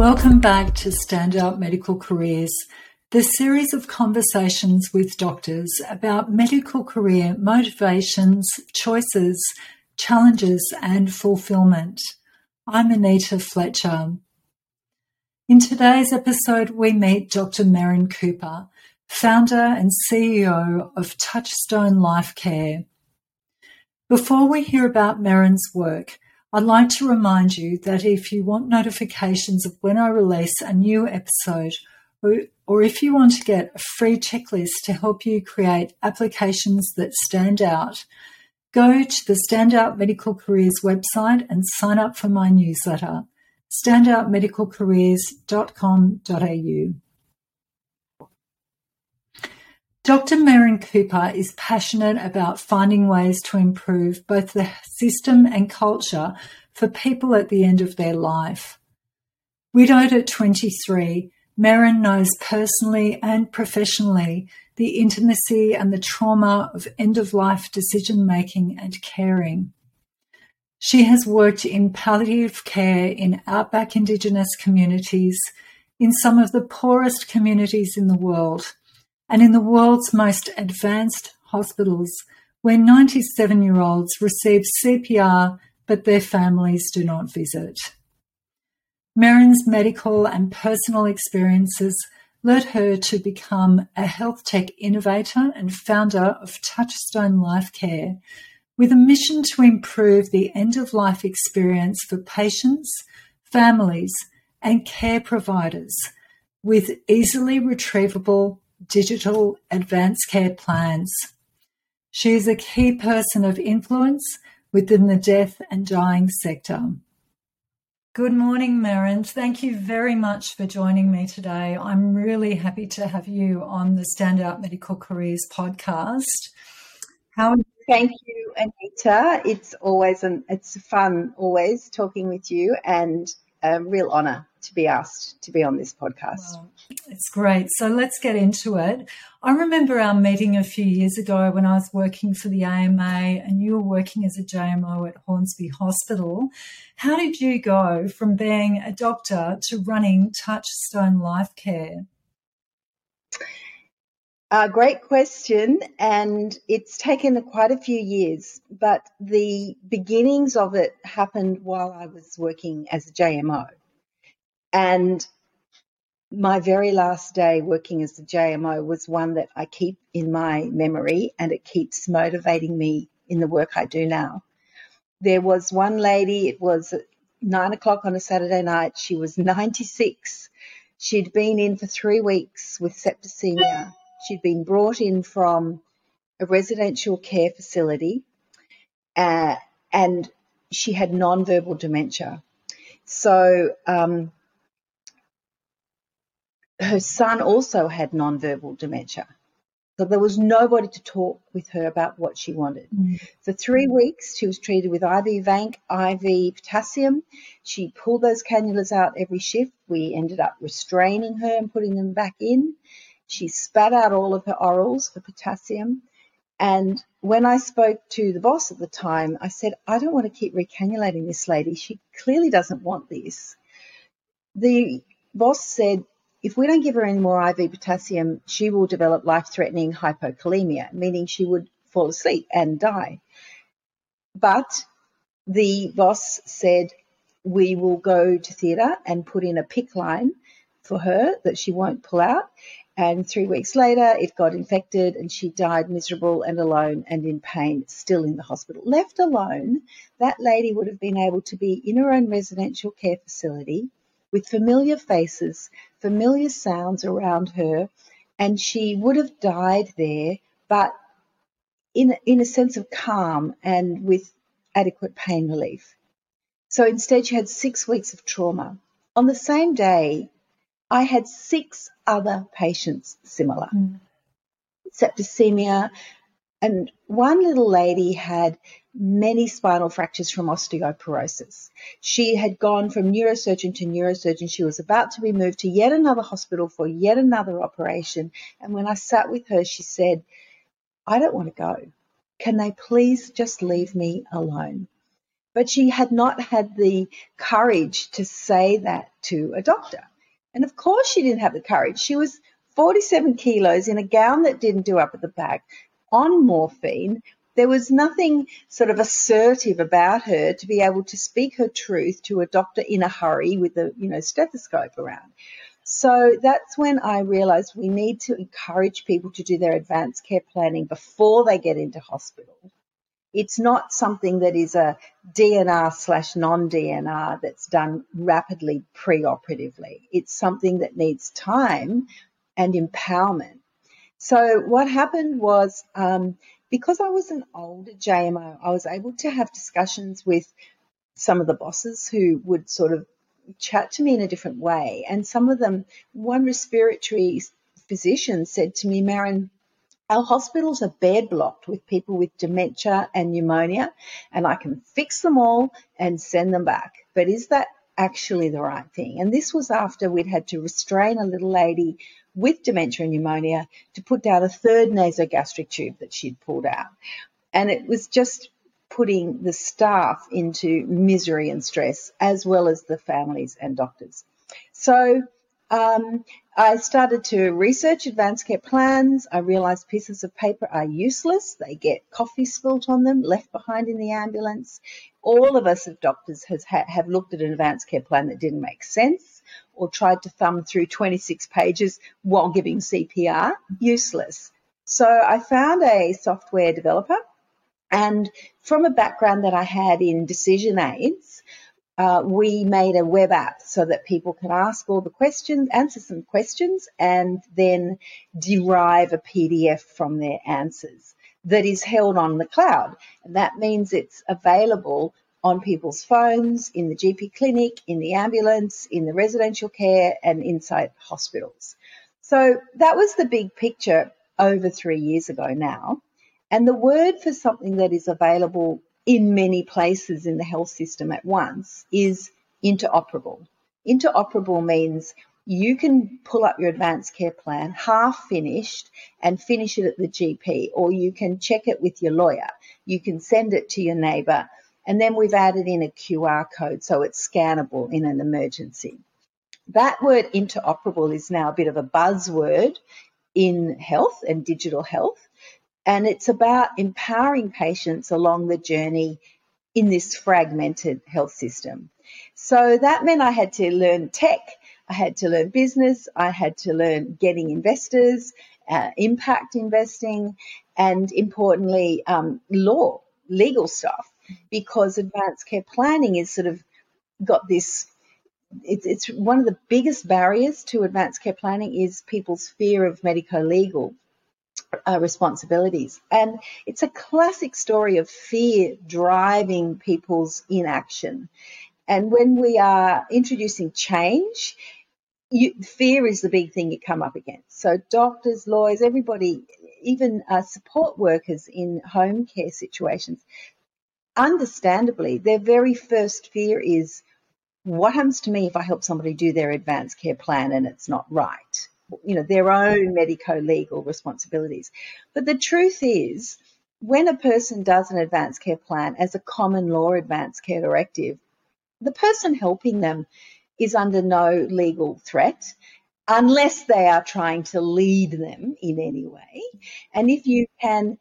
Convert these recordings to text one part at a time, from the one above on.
Welcome back to Standout Medical Careers, the series of conversations with doctors about medical career motivations, choices, challenges, and fulfillment. I'm Anita Fletcher. In today's episode, we meet Dr. Merran Cooper, founder and CEO of Touchstone Life Care. Before we hear about Merran's work, I'd like to remind you that if you want notifications of when I release a new episode, or, if you want to get a free checklist to help you create applications that stand out, go to the Standout Medical Careers website and sign up for my newsletter, standoutmedicalcareers.com.au. Dr. Merran Cooper is passionate about finding ways to improve both the system and culture for people at the end of their life. Widowed at 23, Merran knows personally and professionally the intimacy and the trauma of end of life decision making and caring. She has worked in palliative care in outback Indigenous communities, in some of the poorest communities in the world and in the world's most advanced hospitals, where 97 year olds receive CPR but their families do not visit. Merran's medical and personal experiences led her to become a health tech innovator and founder of Touchstone Life Care, with a mission to improve the end of life experience for patients, families, and care providers with easily retrievable digital advanced care plans. She is a key person of influence within the death and dying sector. Good morning, Merran. Thank you very much for joining me today. I'm really happy to have you on the Standout Medical Careers podcast. How Thank you, Anita. It's always an it's fun always talking with you and a real honour to be asked to be on this podcast. Well, it's great. So let's get into it. I remember our meeting a few years ago when I was working for the AMA and you were working as a JMO at Hornsby Hospital. How did you go from being a doctor to running Touchstone Life Care? Great question, and it's taken quite a few years, but the beginnings of it happened while I was working as a JMO. And my very last day working as a JMO was one that I keep in my memory and it keeps motivating me in the work I do now. There was one lady, it was nine o'clock on a Saturday night, she was 96. She'd been in for three weeks with septicemia She'd been brought in from a residential care facility uh, and she had non-verbal dementia. So um, her son also had non-verbal dementia. So there was nobody to talk with her about what she wanted. Mm. For three weeks, she was treated with IV Vanc, IV potassium. She pulled those cannulas out every shift. We ended up restraining her and putting them back in. She spat out all of her orals for potassium. And when I spoke to the boss at the time, I said, I don't want to keep recannulating this lady. She clearly doesn't want this. The boss said, if we don't give her any more IV potassium, she will develop life threatening hypokalemia, meaning she would fall asleep and die. But the boss said, we will go to theatre and put in a PICC line for her that she won't pull out. And three weeks later, it got infected and she died miserable and alone and in pain, still in the hospital. Left alone, that lady would have been able to be in her own residential care facility with familiar faces, familiar sounds around her, and she would have died there, but in, in a sense of calm and with adequate pain relief. So instead, she had six weeks of trauma. On the same day, I had six other patients similar. Mm. Septicemia, and one little lady had many spinal fractures from osteoporosis. She had gone from neurosurgeon to neurosurgeon. She was about to be moved to yet another hospital for yet another operation. And when I sat with her, she said, I don't want to go. Can they please just leave me alone? but she had not had the courage to say that to a doctor. And of course, she didn't have the courage. She was 47 kilos in a gown that didn't do up at the back on morphine. There was nothing sort of assertive about her to be able to speak her truth to a doctor in a hurry with a, you know, stethoscope around. So that's when I realized we need to encourage people to do their advanced care planning before they get into hospital. It's not something that is a DNR slash non DNR that's done rapidly pre-operatively. It's something that needs time and empowerment. So what happened was, um, because I was an older JMO, I was able to have discussions with some of the bosses who would sort of chat to me in a different way. And some of them, one respiratory physician said to me, Merran, our hospitals are bed blocked with people with dementia and pneumonia, and I can fix them all and send them back. But is that actually the right thing? And this was after we'd had to restrain a little lady with dementia and pneumonia to put down a third nasogastric tube that she'd pulled out. And it was just putting the staff into misery and stress, as well as the families and doctors. So um, I started to research advanced care plans. I realized pieces of paper are useless. They get coffee spilt on them, left behind in the ambulance. All of us as doctors has, have looked at an advanced care plan that didn't make sense or tried to thumb through 26 pages while giving CPR. Useless. So I found a software developer and from a background that I had in decision aids, uh, we made a web app so that people can ask all the questions, answer some questions, and then derive a PDF from their answers that is held on the cloud. And that means it's available on people's phones, in the GP clinic, in the ambulance, in the residential care, and inside hospitals. So that was the big picture over three years ago now. And the word for something that is available in many places in the health system at once is interoperable. Interoperable means you can pull up your advanced care plan half finished and finish it at the GP, or you can check it with your lawyer. You can send it to your neighbour. And then we've added in a QR code so it's scannable in an emergency. That word interoperable is now a bit of a buzzword in health and digital health and it's about empowering patients along the journey in this fragmented health system. So that meant I had to learn tech, I had to learn business, I had to learn getting investors, uh, impact investing, and importantly, um, law, legal stuff, because advanced care planning is sort of got this. It's, it's one of the biggest barriers to advanced care planning is people's fear of medico legal uh, responsibilities. And it's a classic story of fear driving people's inaction. And when we are introducing change, you, fear is the big thing you come up against. So doctors, lawyers, everybody, even uh, support workers in home care situations, understandably, their very first fear is what happens to me if I help somebody do their advanced care plan and it's not right? You know, their own medico-legal responsibilities. But the truth is, when a person does an advanced care plan as a common law advanced care directive, the person helping them is under no legal threat unless they are trying to lead them in any way. And if you can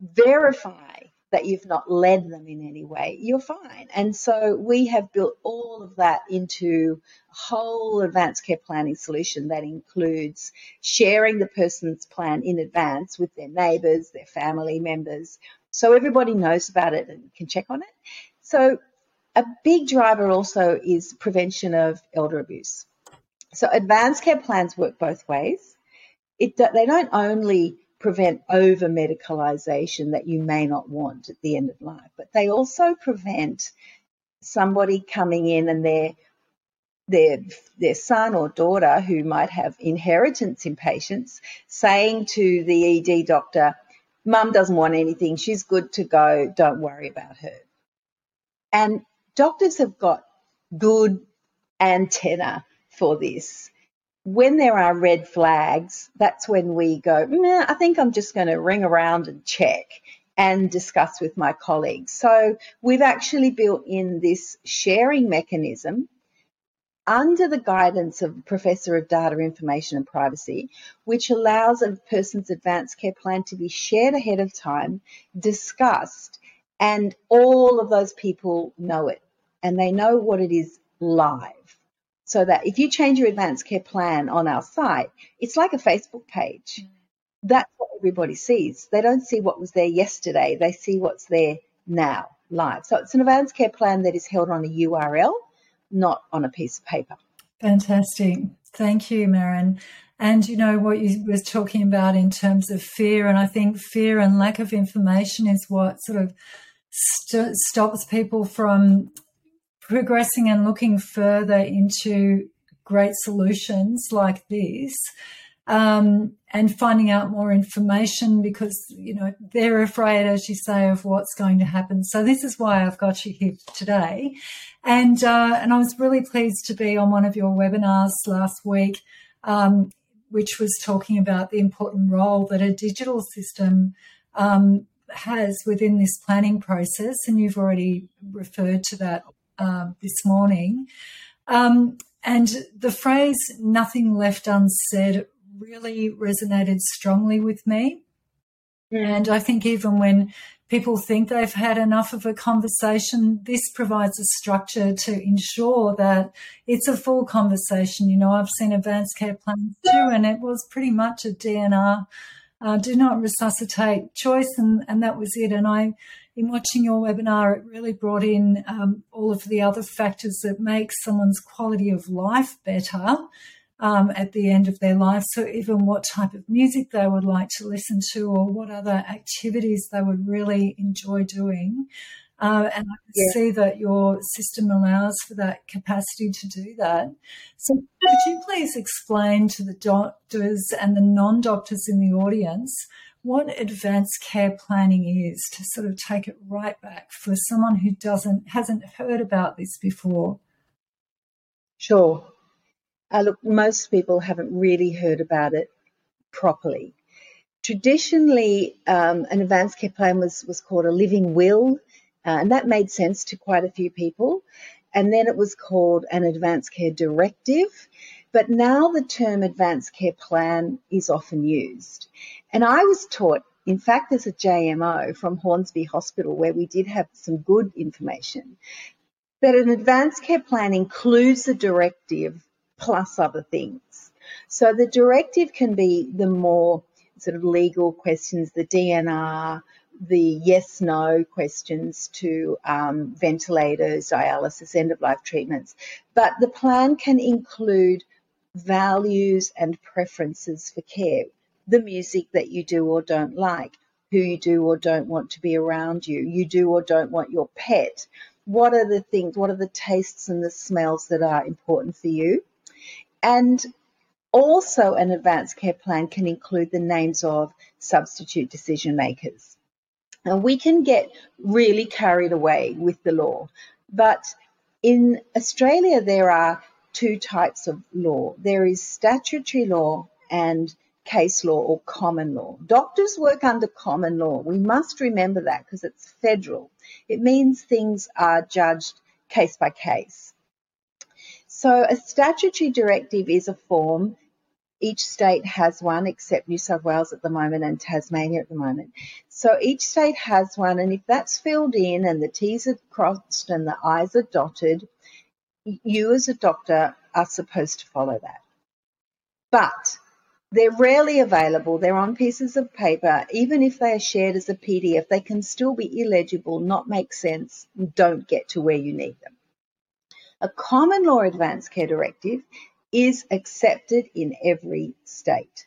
verify that you've not led them in any way, you're fine. And so we have built all of that into a whole advanced care planning solution that includes sharing the person's plan in advance with their neighbours, their family members, so everybody knows about it and can check on it. So a big driver also is prevention of elder abuse. So advanced care plans work both ways. It, they don't only prevent over medicalisation that you may not want at the end of life, but they also prevent somebody coming in and their their their son or daughter who might have inheritance impatience saying to the ED doctor, "Mum doesn't want anything. She's good to go. Don't worry about her." And doctors have got good antenna for this when there are red flags, that's when we go, I think I'm just going to ring around and check. and discuss with my colleagues. So we've actually built in this sharing mechanism under the guidance of Professor of Data Information and Privacy, which allows a person's advanced care plan to be shared ahead of time, discussed, and all of those people know it and they know what it is live. So that if you change your advanced care plan on our site, it's like a Facebook page. Mm. That's what everybody sees. They don't see what was there yesterday, they see what's there now, live. So it's an advanced care plan that is held on a URL not on a piece of paper. Fantastic. Thank you, Merran. And you know what you was talking about in terms of fear, and I think fear and lack of information is what sort of st- stops people from progressing and looking further into great solutions like this um, and finding out more information because you know they're afraid, as you say, of what's going to happen. So this is why I've got you here today, and uh, and I was really pleased to be on one of your webinars last week, um, which was talking about the important role that a digital system um, has within this planning process, and you've already referred to that uh, this morning. Um, and the phrase "nothing left unsaid" really resonated strongly with me. And I think even when people think they've had enough of a conversation, this provides a structure to ensure that it's a full conversation. You know, I've seen advanced care plans too, and it was pretty much a DNR, uh, do not resuscitate choice, and, and that was it. And I, in watching your webinar, it really brought in um, all of the other factors that make someone's quality of life better um, at the end of their life. So, even what type of music they would like to listen to, or what other activities they would really enjoy doing. Uh, and I can yeah. see that your system allows for that capacity to do that. So, could you please explain to the doctors and the non doctors in the audience what advanced care planning is to sort of take it right back for someone who doesn't hasn't heard about this before? Sure. Uh, look, most people haven't really heard about it properly. Traditionally, um, an advanced care plan was, was called a living will, uh, and that made sense to quite a few people. And then it was called an advanced care directive. But now the term advanced care plan is often used. And I was taught, in fact, as a JMO from Hornsby Hospital, where we did have some good information, that an advanced care plan includes the directive plus other things. So the directive can be the more sort of legal questions, the DNR, the yes no questions to um, ventilators, dialysis, end of life treatments. But the plan can include values and preferences for care, the music that you do or don't like, who you do or don't want to be around you, you do or don't want your pet. What are the things, what are the tastes and the smells that are important for you? And also, an advanced care plan can include the names of substitute decision makers. And we can get really carried away with the law, but in Australia, there are two types of law there is statutory law and case law or common law. Doctors work under common law. We must remember that because it's federal. It means things are judged case by case. So a statutory directive is a form. Each state has one, except New South Wales at the moment and Tasmania at the moment. So each state has one, and if that's filled in and the T's are crossed and the I's are dotted, you as a doctor are supposed to follow that. But they're rarely available. They're on pieces of paper. Even if they are shared as a PDF, they can still be illegible, not make sense, don't get to where you need them. A common law advanced care directive is accepted in every state.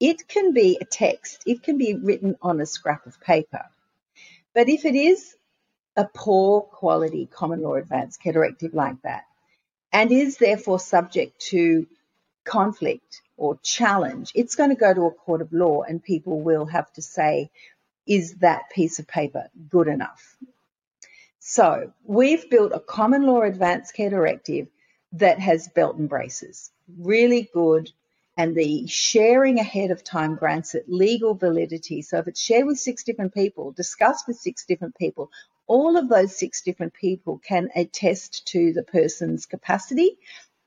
It can be a text, it can be written on a scrap of paper. But if it is a poor quality common law advanced care directive like that, and is therefore subject to conflict or challenge, it's going to go to a court of law and people will have to say, is that piece of paper good enough? So we've built a common law advanced care directive that has belt and braces. Really good. And the sharing ahead of time grants it legal validity. So if it's shared with six different people, discussed with six different people, all of those six different people can attest to the person's capacity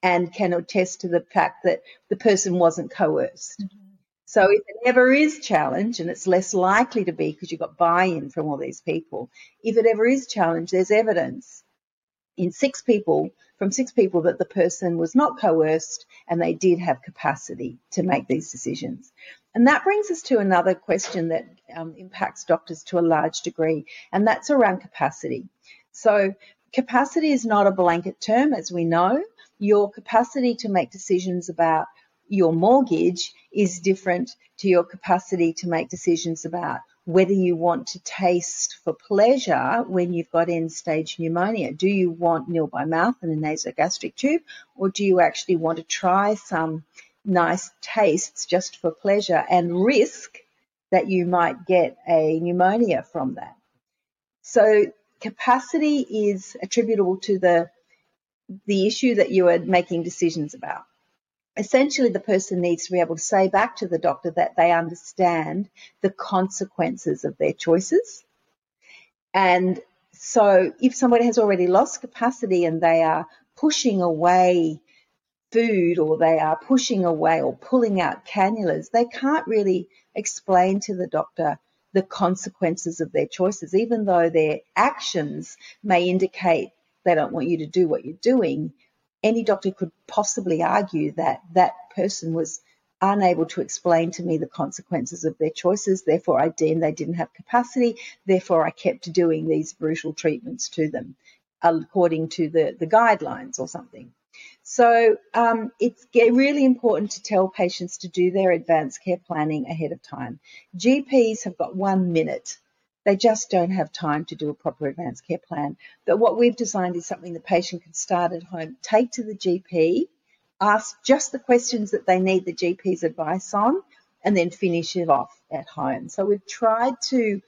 and can attest to the fact that the person wasn't coerced. Mm-hmm. So if it ever is challenged, and it's less likely to be because you've got buy-in from all these people, if it ever is challenged, there's evidence in six people, from six people that the person was not coerced and they did have capacity to make these decisions. And that brings us to another question that um, impacts doctors to a large degree, and that's around capacity. So capacity is not a blanket term, as we know. Your capacity to make decisions about your mortgage is different to your capacity to make decisions about whether you want to taste for pleasure when you've got end stage pneumonia. Do you want nil by mouth and a nasogastric tube, or do you actually want to try some nice tastes just for pleasure and risk that you might get a pneumonia from that? So capacity is attributable to the the issue that you are making decisions about essentially the person needs to be able to say back to the doctor that they understand the consequences of their choices. And so if somebody has already lost capacity and they are pushing away food or they are pushing away or pulling out cannulas, they can't really explain to the doctor the consequences of their choices, even though their actions may indicate they don't want you to do what you're doing any doctor could possibly argue that that person was unable to explain to me the consequences of their choices. Therefore, I deemed they didn't have capacity. Therefore, I kept doing these brutal treatments to them according to the, the guidelines or something. So um, it's really important to tell patients to do their advanced care planning ahead of time. GPs have got one minute they just don't have time to do a proper advanced care plan. But what we've designed is something the patient can start at home, take to the GP, ask just the questions that they need the GP's advice on, and then finish it off at home. So we've tried to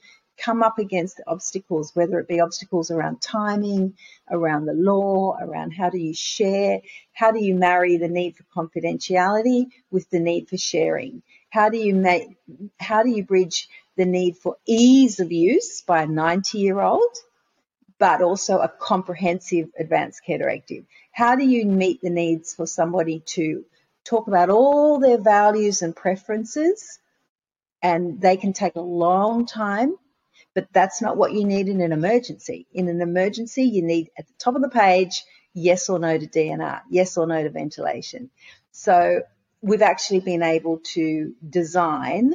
come up against obstacles, whether it be obstacles around timing, around the law, around how do you share, how do you marry the need for confidentiality with the need for sharing? How do you make, how do you bridge the need for ease of use by a 90 year old, but also a comprehensive advanced care directive. How do you meet the needs for somebody to talk about all their values and preferences? And they can take a long time, but that's not what you need in an emergency. In an emergency, you need at the top of the page, yes or no to DNR, yes or no to ventilation. So we've actually been able to design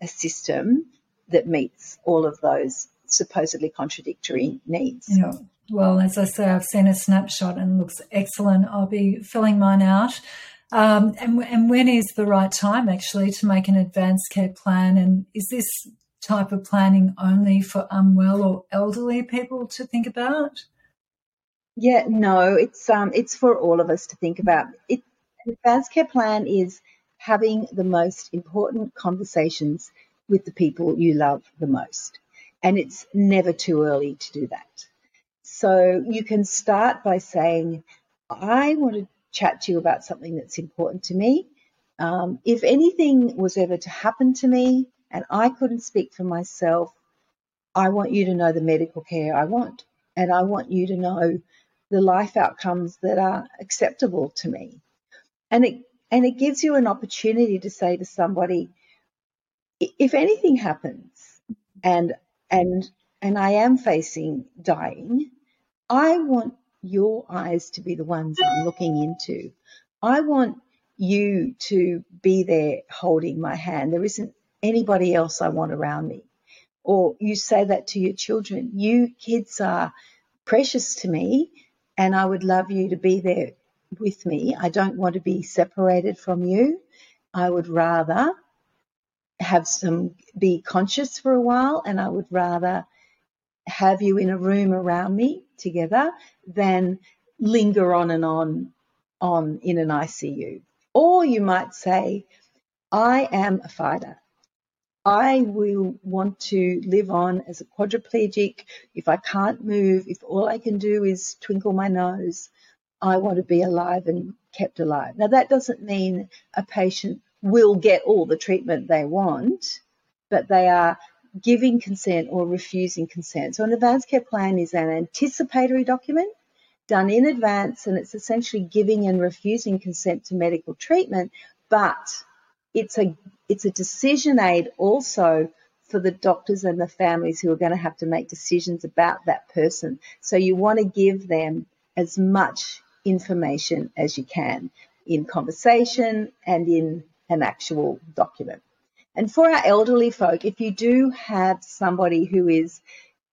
a system that meets all of those supposedly contradictory needs. Yeah. Well, as I say, I've seen a snapshot and looks excellent. I'll be filling mine out. Um, and, and when is the right time actually to make an advanced care plan? And is this type of planning only for unwell or elderly people to think about? Yeah, no, it's um, it's for all of us to think about. It, an advanced care plan is having the most important conversations with the people you love the most. And it's never too early to do that. So you can start by saying, I want to chat to you about something that's important to me. Um, if anything was ever to happen to me and I couldn't speak for myself, I want you to know the medical care I want. And I want you to know the life outcomes that are acceptable to me. And it, and it gives you an opportunity to say to somebody, if anything happens and and and I am facing dying, I want your eyes to be the ones I'm looking into. I want you to be there holding my hand. There isn't anybody else I want around me. Or you say that to your children. You kids are precious to me and I would love you to be there with me. I don't want to be separated from you. I would rather have some be conscious for a while and I would rather have you in a room around me together than linger on and on on in an ICU. Or you might say, I am a fighter. I will want to live on as a quadriplegic. If I can't move, if all I can do is twinkle my nose, I want to be alive and kept alive. Now, that doesn't mean a patient will get all the treatment they want, but they are giving consent or refusing consent. So an advance care plan is an anticipatory document done in advance and it's essentially giving and refusing consent to medical treatment, but it's a it's a decision aid also for the doctors and the families who are going to have to make decisions about that person. So you want to give them as much information as you can in conversation and in an actual document. And for our elderly folk, if you do have somebody who is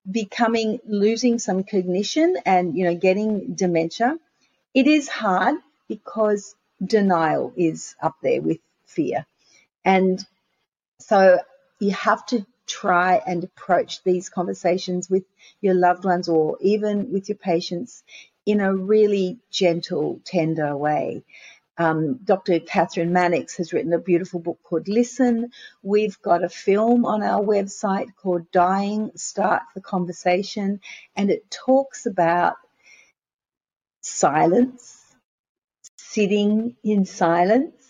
becoming losing some cognition and you know getting dementia, it is hard because denial is up there with fear. And so you have to try and approach these conversations with your loved ones or even with your patients in a really gentle, tender way. Um, Dr. Kathryn Mannix has written a beautiful book called Listen. We've got a film on our website called Dying Start the Conversation, and it talks about silence, sitting in silence,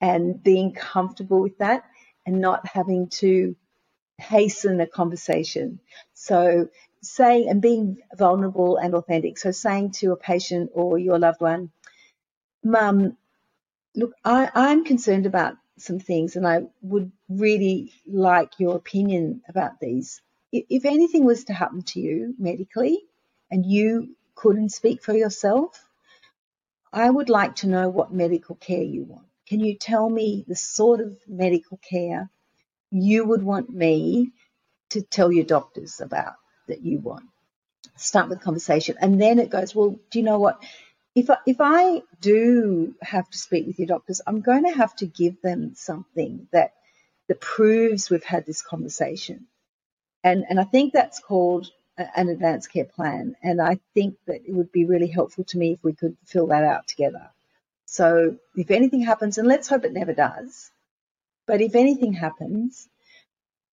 and being comfortable with that and not having to hasten a conversation. So saying and being vulnerable and authentic. So saying to a patient or your loved one, Mum, look, I, I'm concerned about some things and I would really like your opinion about these. If anything was to happen to you medically and you couldn't speak for yourself, I would like to know what medical care you want. Can you tell me the sort of medical care you would want me to tell your doctors about that you want? Start with conversation. And then it goes, well, do you know what? If I, if I do have to speak with your doctors, I'm going to have to give them something that that proves we've had this conversation. And and I think that's called an advanced care plan. And I think that it would be really helpful to me if we could fill that out together. So if anything happens, and let's hope it never does, but if anything happens,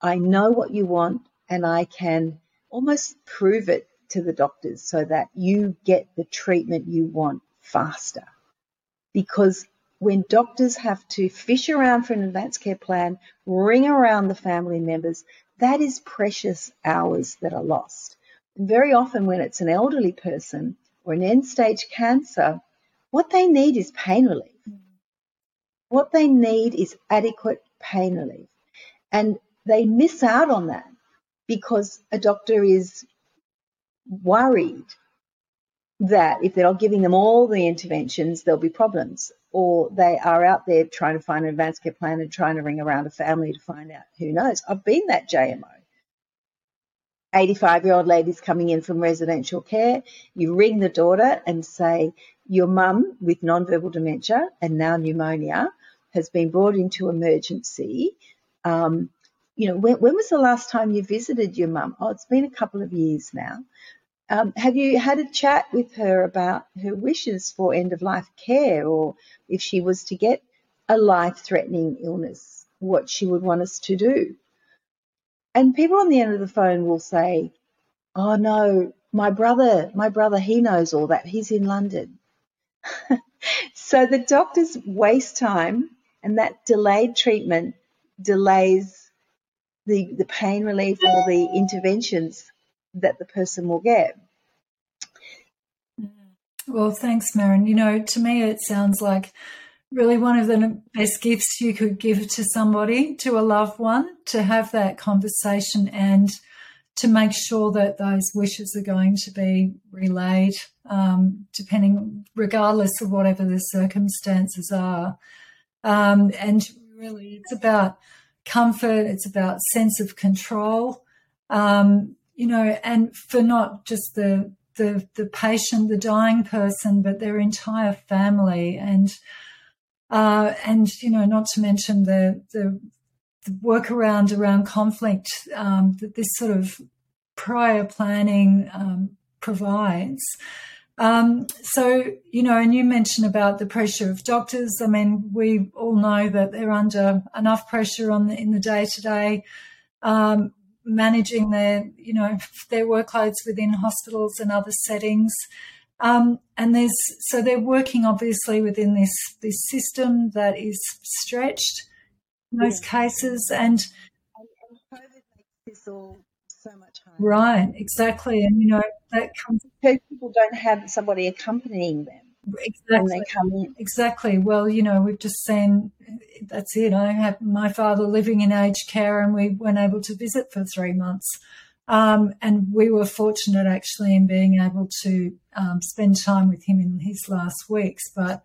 I know what you want and I can almost prove it to the doctors so that you get the treatment you want faster. Because when doctors have to fish around for an advanced care plan, ring around the family members, that is precious hours that are lost. Very often, when it's an elderly person or an end stage cancer, what they need is pain relief. Hmm. What they need is adequate pain relief. And they miss out on that because a doctor is worried that if they're not giving them all the interventions, there'll be problems. Or they are out there trying to find an advanced care plan and trying to ring around a family to find out who knows. I've been that JMO. 85 year old ladies coming in from residential care. You ring the daughter and say, Your mum with nonverbal dementia and now pneumonia has been brought into emergency. Um, you know, when, when, was the last time you visited your mum? Oh, it's been a couple of years now. Um, have you had a chat with her about her wishes for end of life care or if she was to get a life threatening illness, what she would want us to do? And people on the end of the phone will say, Oh no, my brother, my brother, he knows all that. He's in London. so the doctors waste time and that delayed treatment delays the, the pain relief or the interventions that the person will get. Well, thanks, Merran. You know, to me, it sounds like really one of the best gifts you could give to somebody, to a loved one, to have that conversation and to make sure that those wishes are going to be relayed, um, depending, regardless of whatever the circumstances are. Um, and really, it's about comfort, it's about sense of control, um, you know, and for not just the, the the patient, the dying person, but their entire family and uh, and you know, not to mention the the, the workaround around conflict um, that this sort of prior planning um, provides. Um, so, you know, and you mentioned about the pressure of doctors. I mean, we all know that they're under enough pressure on the, in the day to day, managing their, you know, their workloads within hospitals and other settings. Um, and there's so they're working obviously within this this system that is stretched in most yeah. cases, and, and, and COVID makes this all so much harder. Right, exactly, and you know that comes. People don't have somebody accompanying them. Exactly. Exactly. Well, you know, we've just seen that's it. I had my father living in aged care and we weren't able to visit for three months. Um, and we were fortunate actually in being able to um, spend time with him in his last weeks. But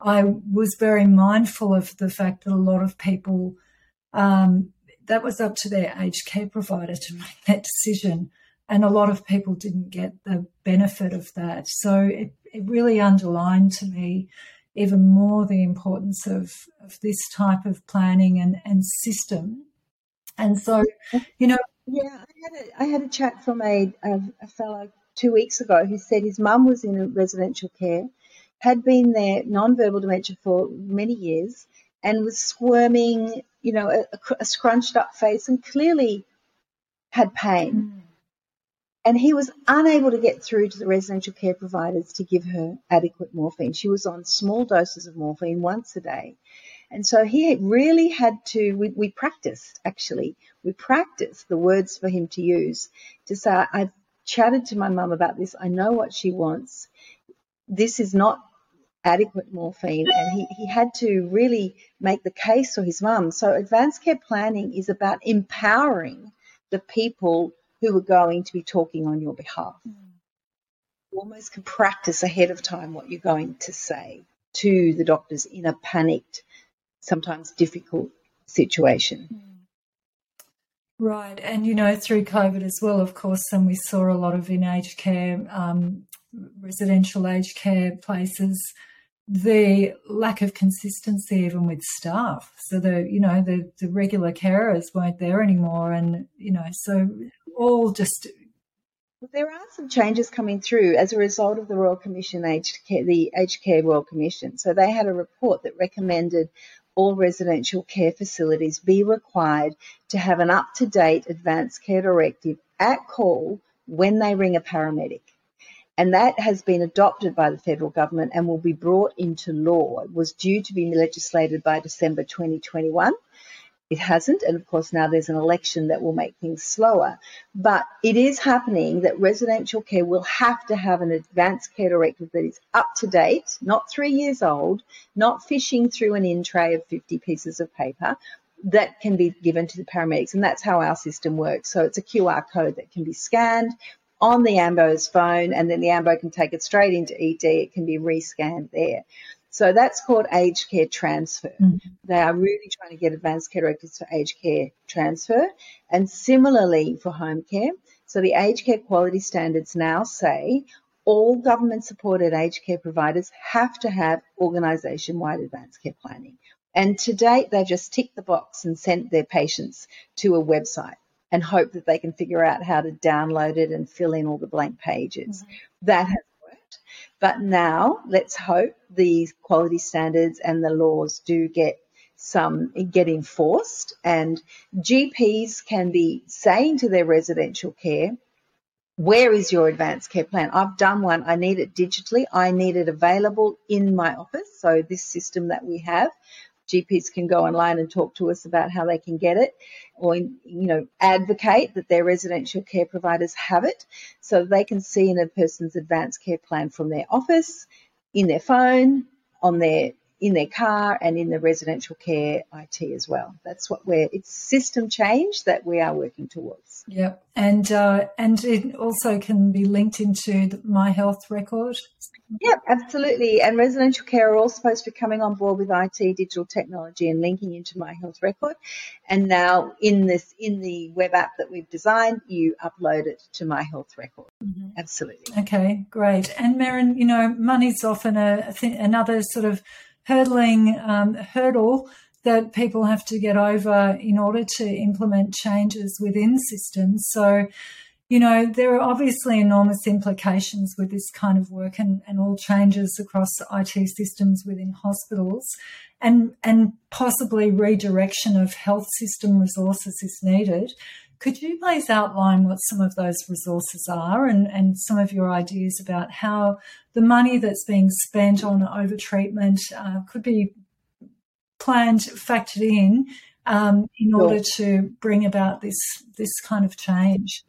I was very mindful of the fact that a lot of people, um, that was up to their aged care provider to make that decision. And a lot of people didn't get the benefit of that. So it, it really underlined to me even more the importance of, of this type of planning and, and system. And so, you know. Yeah, I had a, I had a chat from a, a, a fellow two weeks ago who said his mum was in residential care, had been there non-verbal dementia for many years, and was squirming, you know, a, a scrunched up face, and clearly had pain. Mm and he was unable to get through to the residential care providers to give her adequate morphine. She was on small doses of morphine once a day. And so he really had to, we, we practiced actually, we practiced the words for him to use to say, I've chatted to my mum about this. I know what she wants. This is not adequate morphine. And he, he had to really make the case for his mum. So advanced care planning is about empowering the people who are going to be talking on your behalf. Mm. You almost can practice ahead of time what you're going to say to the doctors in a panicked, sometimes difficult situation. Mm. Right, and you know, through COVID as well, of course, and we saw a lot of in aged care, um, residential aged care places, the lack of consistency even with staff. So the you know the the regular carers weren't there anymore, and you know so all just. There are some changes coming through as a result of the Royal Commission aged care, the Aged Care Royal Commission. So they had a report that recommended all residential care facilities be required to have an up-to-date advanced care directive at call when they ring a paramedic. And that has been adopted by the federal government and will be brought into law. It was due to be legislated by December 2021 it hasn't. And of course, now there's an election that will make things slower. But it is happening that residential care will have to have an advanced care directive that is up to date, not three years old, not fishing through an in tray of 50 pieces of paper. That can be given to the paramedics, and that's how our system works. So it's a QR code that can be scanned on the AMBO's phone, and then the AMBO can take it straight into ED. It can be rescanned there. So that's called aged care transfer. Mm-hmm. They are really trying to get advanced care directives for aged care transfer and similarly for home care. So the aged care quality standards now say all government supported aged care providers have to have organisation wide advanced care planning. And to date, they've just ticked the box and sent their patients to a website and hope that they can figure out how to download it and fill in all the blank pages. Mm-hmm. That has but now let's hope these quality standards and the laws do get some get enforced and GPs can be saying to their residential care, where is your advanced care plan? I've done one. I need it digitally. I need it available in my office. So this system that we have GPs can go online and talk to us about how they can get it or, you know, advocate that their residential care providers have it so they can see in a person's advanced care plan from their office, in their phone, on their in their car and in the residential care IT as well. That's what we're, it's system change that we are working towards. Yep. And, uh, and it also can be linked into the My Health record. Yep, absolutely. And residential care are all supposed to be coming on board with IT, digital technology and linking into My Health record. And now in this, in the web app that we've designed, you upload it to My Health record. Mm-hmm. Absolutely. Okay, great. And Merran, you know, money's often a, a th- another sort of hurdling um, hurdle that people have to get over in order to implement changes within systems. So, you know, there are obviously enormous implications with this kind of work and, and all changes across IT systems within hospitals and, and possibly redirection of health system resources is needed. Could you please outline what some of those resources are and, and some of your ideas about how the money that's being spent on overtreatment uh, could be planned, factored in um, in order to bring about this this kind of change?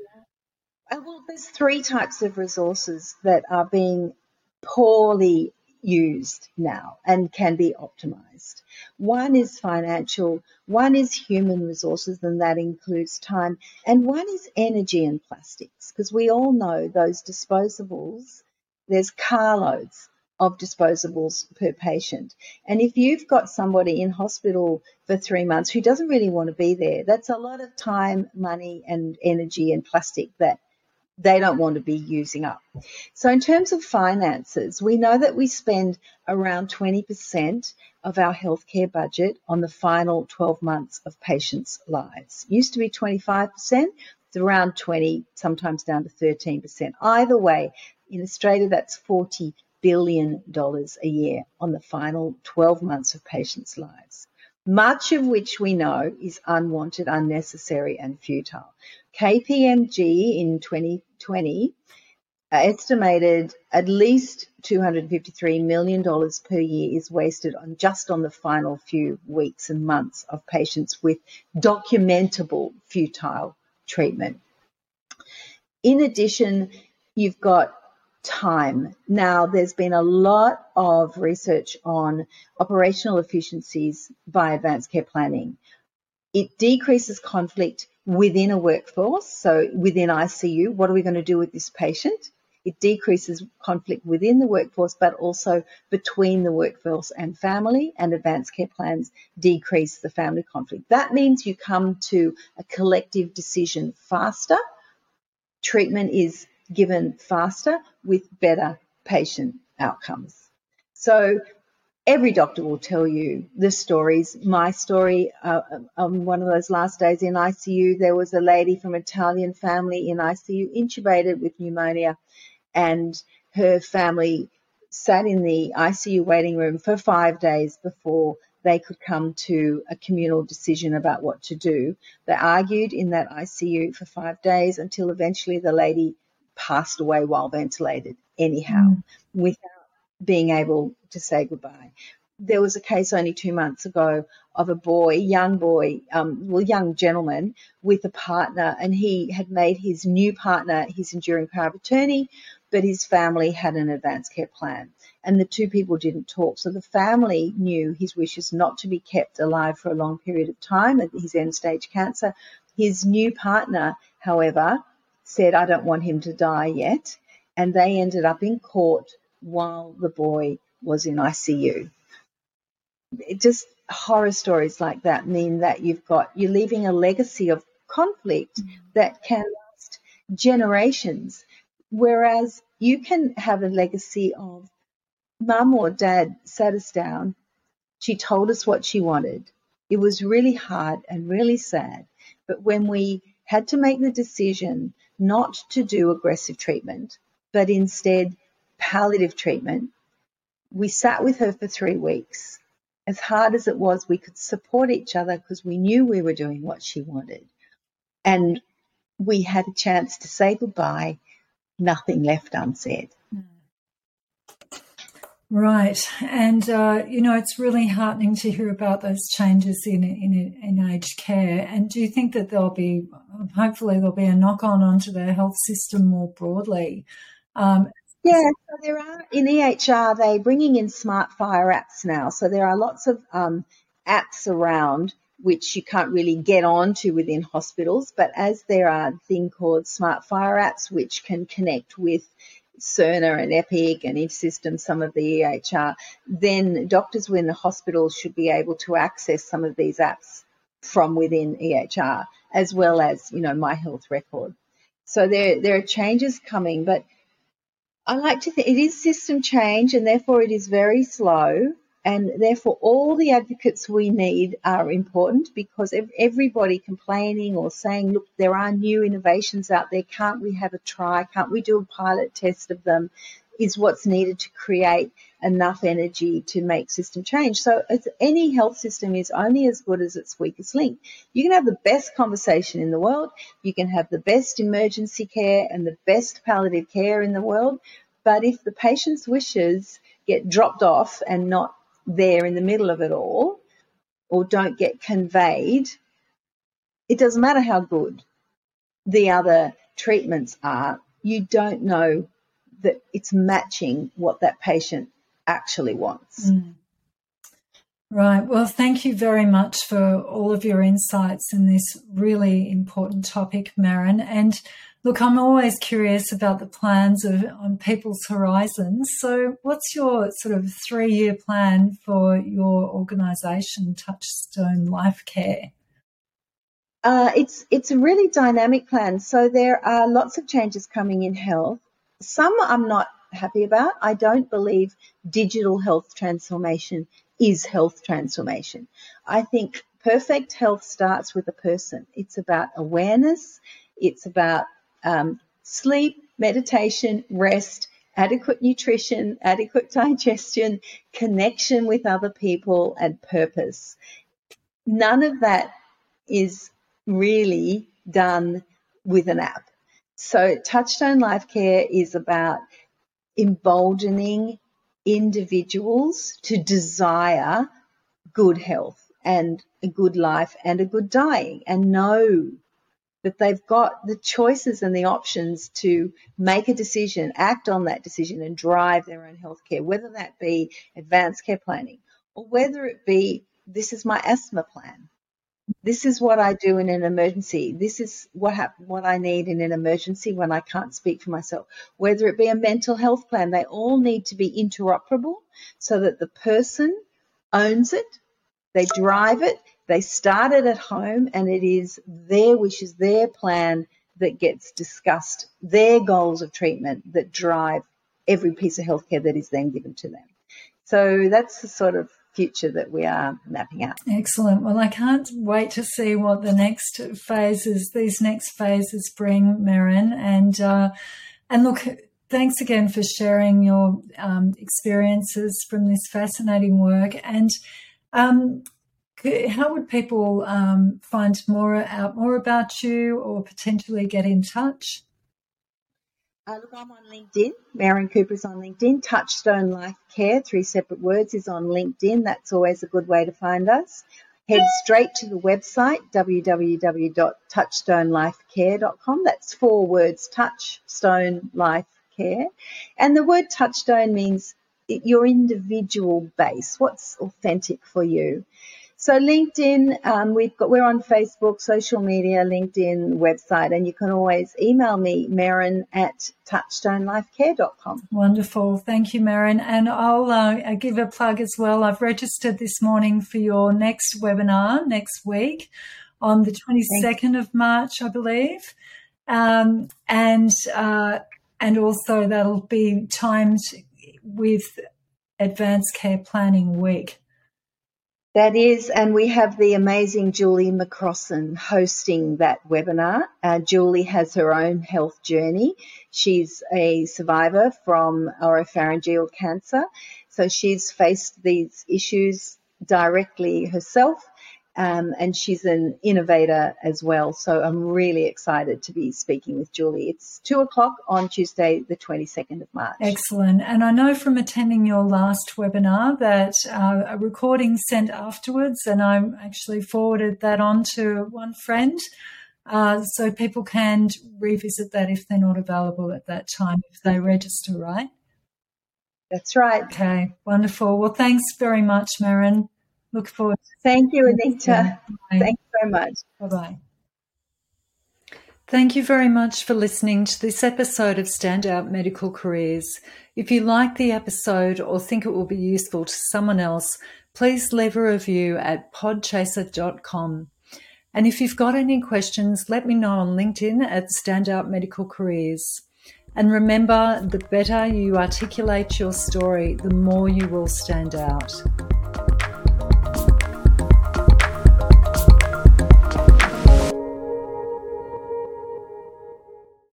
Uh, well, there's three types of resources that are being poorly used now and can be optimized. One is financial, one is human resources, and that includes time, and one is energy and plastics, because we all know those disposables, there's carloads of disposables per patient. And if you've got somebody in hospital for three months who doesn't really want to be there, that's a lot of time, money, and energy and plastic that they don't want to be using up. So, in terms of finances, we know that we spend around 20% of our healthcare budget on the final 12 months of patients' lives. Used to be 25%, it's around 20, sometimes down to 13%. Either way, in Australia, that's 40 billion dollars a year on the final 12 months of patients' lives. Much of which we know is unwanted, unnecessary, and futile. KPMG in 2020 estimated at least $253 million per year is wasted on just on the final few weeks and months of patients with documentable futile treatment. In addition, you've got time. Now, there's been a lot of research on operational efficiencies by advanced care planning. It decreases conflict within a workforce, so within ICU, what are we going to do with this patient? It decreases conflict within the workforce, but also between the workforce and family, and advanced care plans decrease the family conflict. That means you come to a collective decision faster. Treatment is given faster with better patient outcomes. So every doctor will tell you the stories. My story, uh, on one of those last days in ICU, there was a lady from an Italian family in ICU intubated with pneumonia, and her family sat in the ICU waiting room for five days before they could come to a communal decision about what to do. They argued in that ICU for five days until eventually the lady passed away while ventilated, anyhow, mm. without being able to say goodbye. There was a case only two months ago of a boy, young boy, um, well, young gentleman with a partner, and he had made his new partner his enduring power of attorney, but his family had an advanced care plan. And the two people didn't talk. So the family knew his wishes not to be kept alive for a long period of time, at his end stage cancer. His new partner, however, said, I don't want him to die yet. And they ended up in court while the boy was in ICU. It just horror stories like that mean that you've got, you're leaving a legacy of conflict mm-hmm. that can last generations. Whereas you can have a legacy of mum or dad sat us down. She told us what she wanted. It was really hard and really sad. But when we had to make the decision not to do aggressive treatment, but instead palliative treatment. We sat with her for three weeks. As hard as it was, we could support each other because we knew we were doing what she wanted. And we had a chance to say goodbye, nothing left unsaid. Right, and uh, you know it's really heartening to hear about those changes in in in aged care. And do you think that there'll be, hopefully, there'll be a knock on onto the health system more broadly? Um, yeah, so there are in EHR they're bringing in SMART FHIR apps now. So there are lots of um, apps around which you can't really get onto within hospitals, but as there are a thing called SMART FHIR apps which can connect with Cerner and Epic and InSystem, some of the EHR, then doctors within the hospital should be able to access some of these apps from within EHR, as well as, you know, My Health Record. So there, there are changes coming, but I like to think it is system change and therefore it is very slow and therefore all the advocates we need are important because everybody complaining or saying look there are new innovations out there. Can't we have a try? Can't we do a pilot test of them? is what's needed to create enough energy to make system change. So any health system is only as good as its weakest link. You can have the best conversation in the world, you can have the best emergency care and the best palliative care in the world, but if the patient's wishes get dropped off and not there in the middle of it all, or don't get conveyed, it doesn't matter how good the other treatments are, you don't know that it's matching what that patient actually wants. Mm. Right. Well, thank you very much for all of your insights in this really important topic, Merran. And look, I'm always curious about the plans of on people's horizons. So, what's your sort of three year plan for your organisation, Touchstone Life Care? Uh, it's it's a really dynamic plan. So there are lots of changes coming in health. Some I'm not happy about. I don't believe digital health transformation is health transformation. I think perfect health starts with a person. It's about awareness. It's about um, sleep, meditation, rest, adequate nutrition, adequate digestion, connection with other people, and purpose. None of that is really done with an app. So Touchstone Life Care is about emboldening individuals to desire good health and a good life and a good dying and know that they've got the choices and the options to make a decision, act on that decision and drive their own healthcare, whether that be advanced care planning or whether it be this is my asthma plan this is what I do in an emergency. This is what what I need in an emergency when I can't speak for myself. Whether it be a mental health plan, they all need to be interoperable so that the person owns it, they drive it, they started at home, and it is their wishes, their plan that gets discussed, their goals of treatment that drive every piece of healthcare that is then given to them. So that's the sort of future that we are mapping out. Excellent. Well, I can't wait to see what the next phases, these next phases bring, Merran. And uh, and look, thanks again for sharing your um, experiences from this fascinating work. And um, how would people um, find more out more about you, or potentially get in touch? Uh, look, I'm on LinkedIn. Merran Cooper is on LinkedIn. Touchstone Life Care, three separate words, is on LinkedIn. That's always a good way to find us. Head straight to the website, www.touchstonelifecare.com. That's four words, Touchstone Life Care. And the word touchstone means your individual base, what's authentic for you. So LinkedIn, um, we've got we're on Facebook, social media, LinkedIn, website, and you can always email me, Merran at touchstonelifecare.com. Wonderful, thank you, Merran. And I'll uh, give a plug as well. I've registered this morning for your next webinar next week on the twenty second of March, I believe, um, and uh, and also that'll be timed with Advanced Care Planning Week. That is, and we have the amazing Julie McCrossan hosting that webinar. Uh, Julie has her own health journey. She's a survivor from oropharyngeal cancer. So she's faced these issues directly herself um, and she's an innovator as well. So I'm really excited to be speaking with Julie. It's two o'clock on Tuesday, the 22nd of March. Excellent. And I know from attending your last webinar that uh, a recording sent afterwards, and I actually forwarded that on to one friend. Uh, so people can revisit that if they're not available at that time, if they register, right? That's right. Okay, wonderful. Well, thanks very much, Merran. Look forward. Thank you, Anita. Thank you very much. Bye bye. Thank you very much for listening to this episode of Standout Medical Careers. If you like the episode or think it will be useful to someone else, please leave a review at podchaser.com. And if you've got any questions, let me know on LinkedIn at Standout Medical Careers. And remember, the better you articulate your story, the more you will stand out.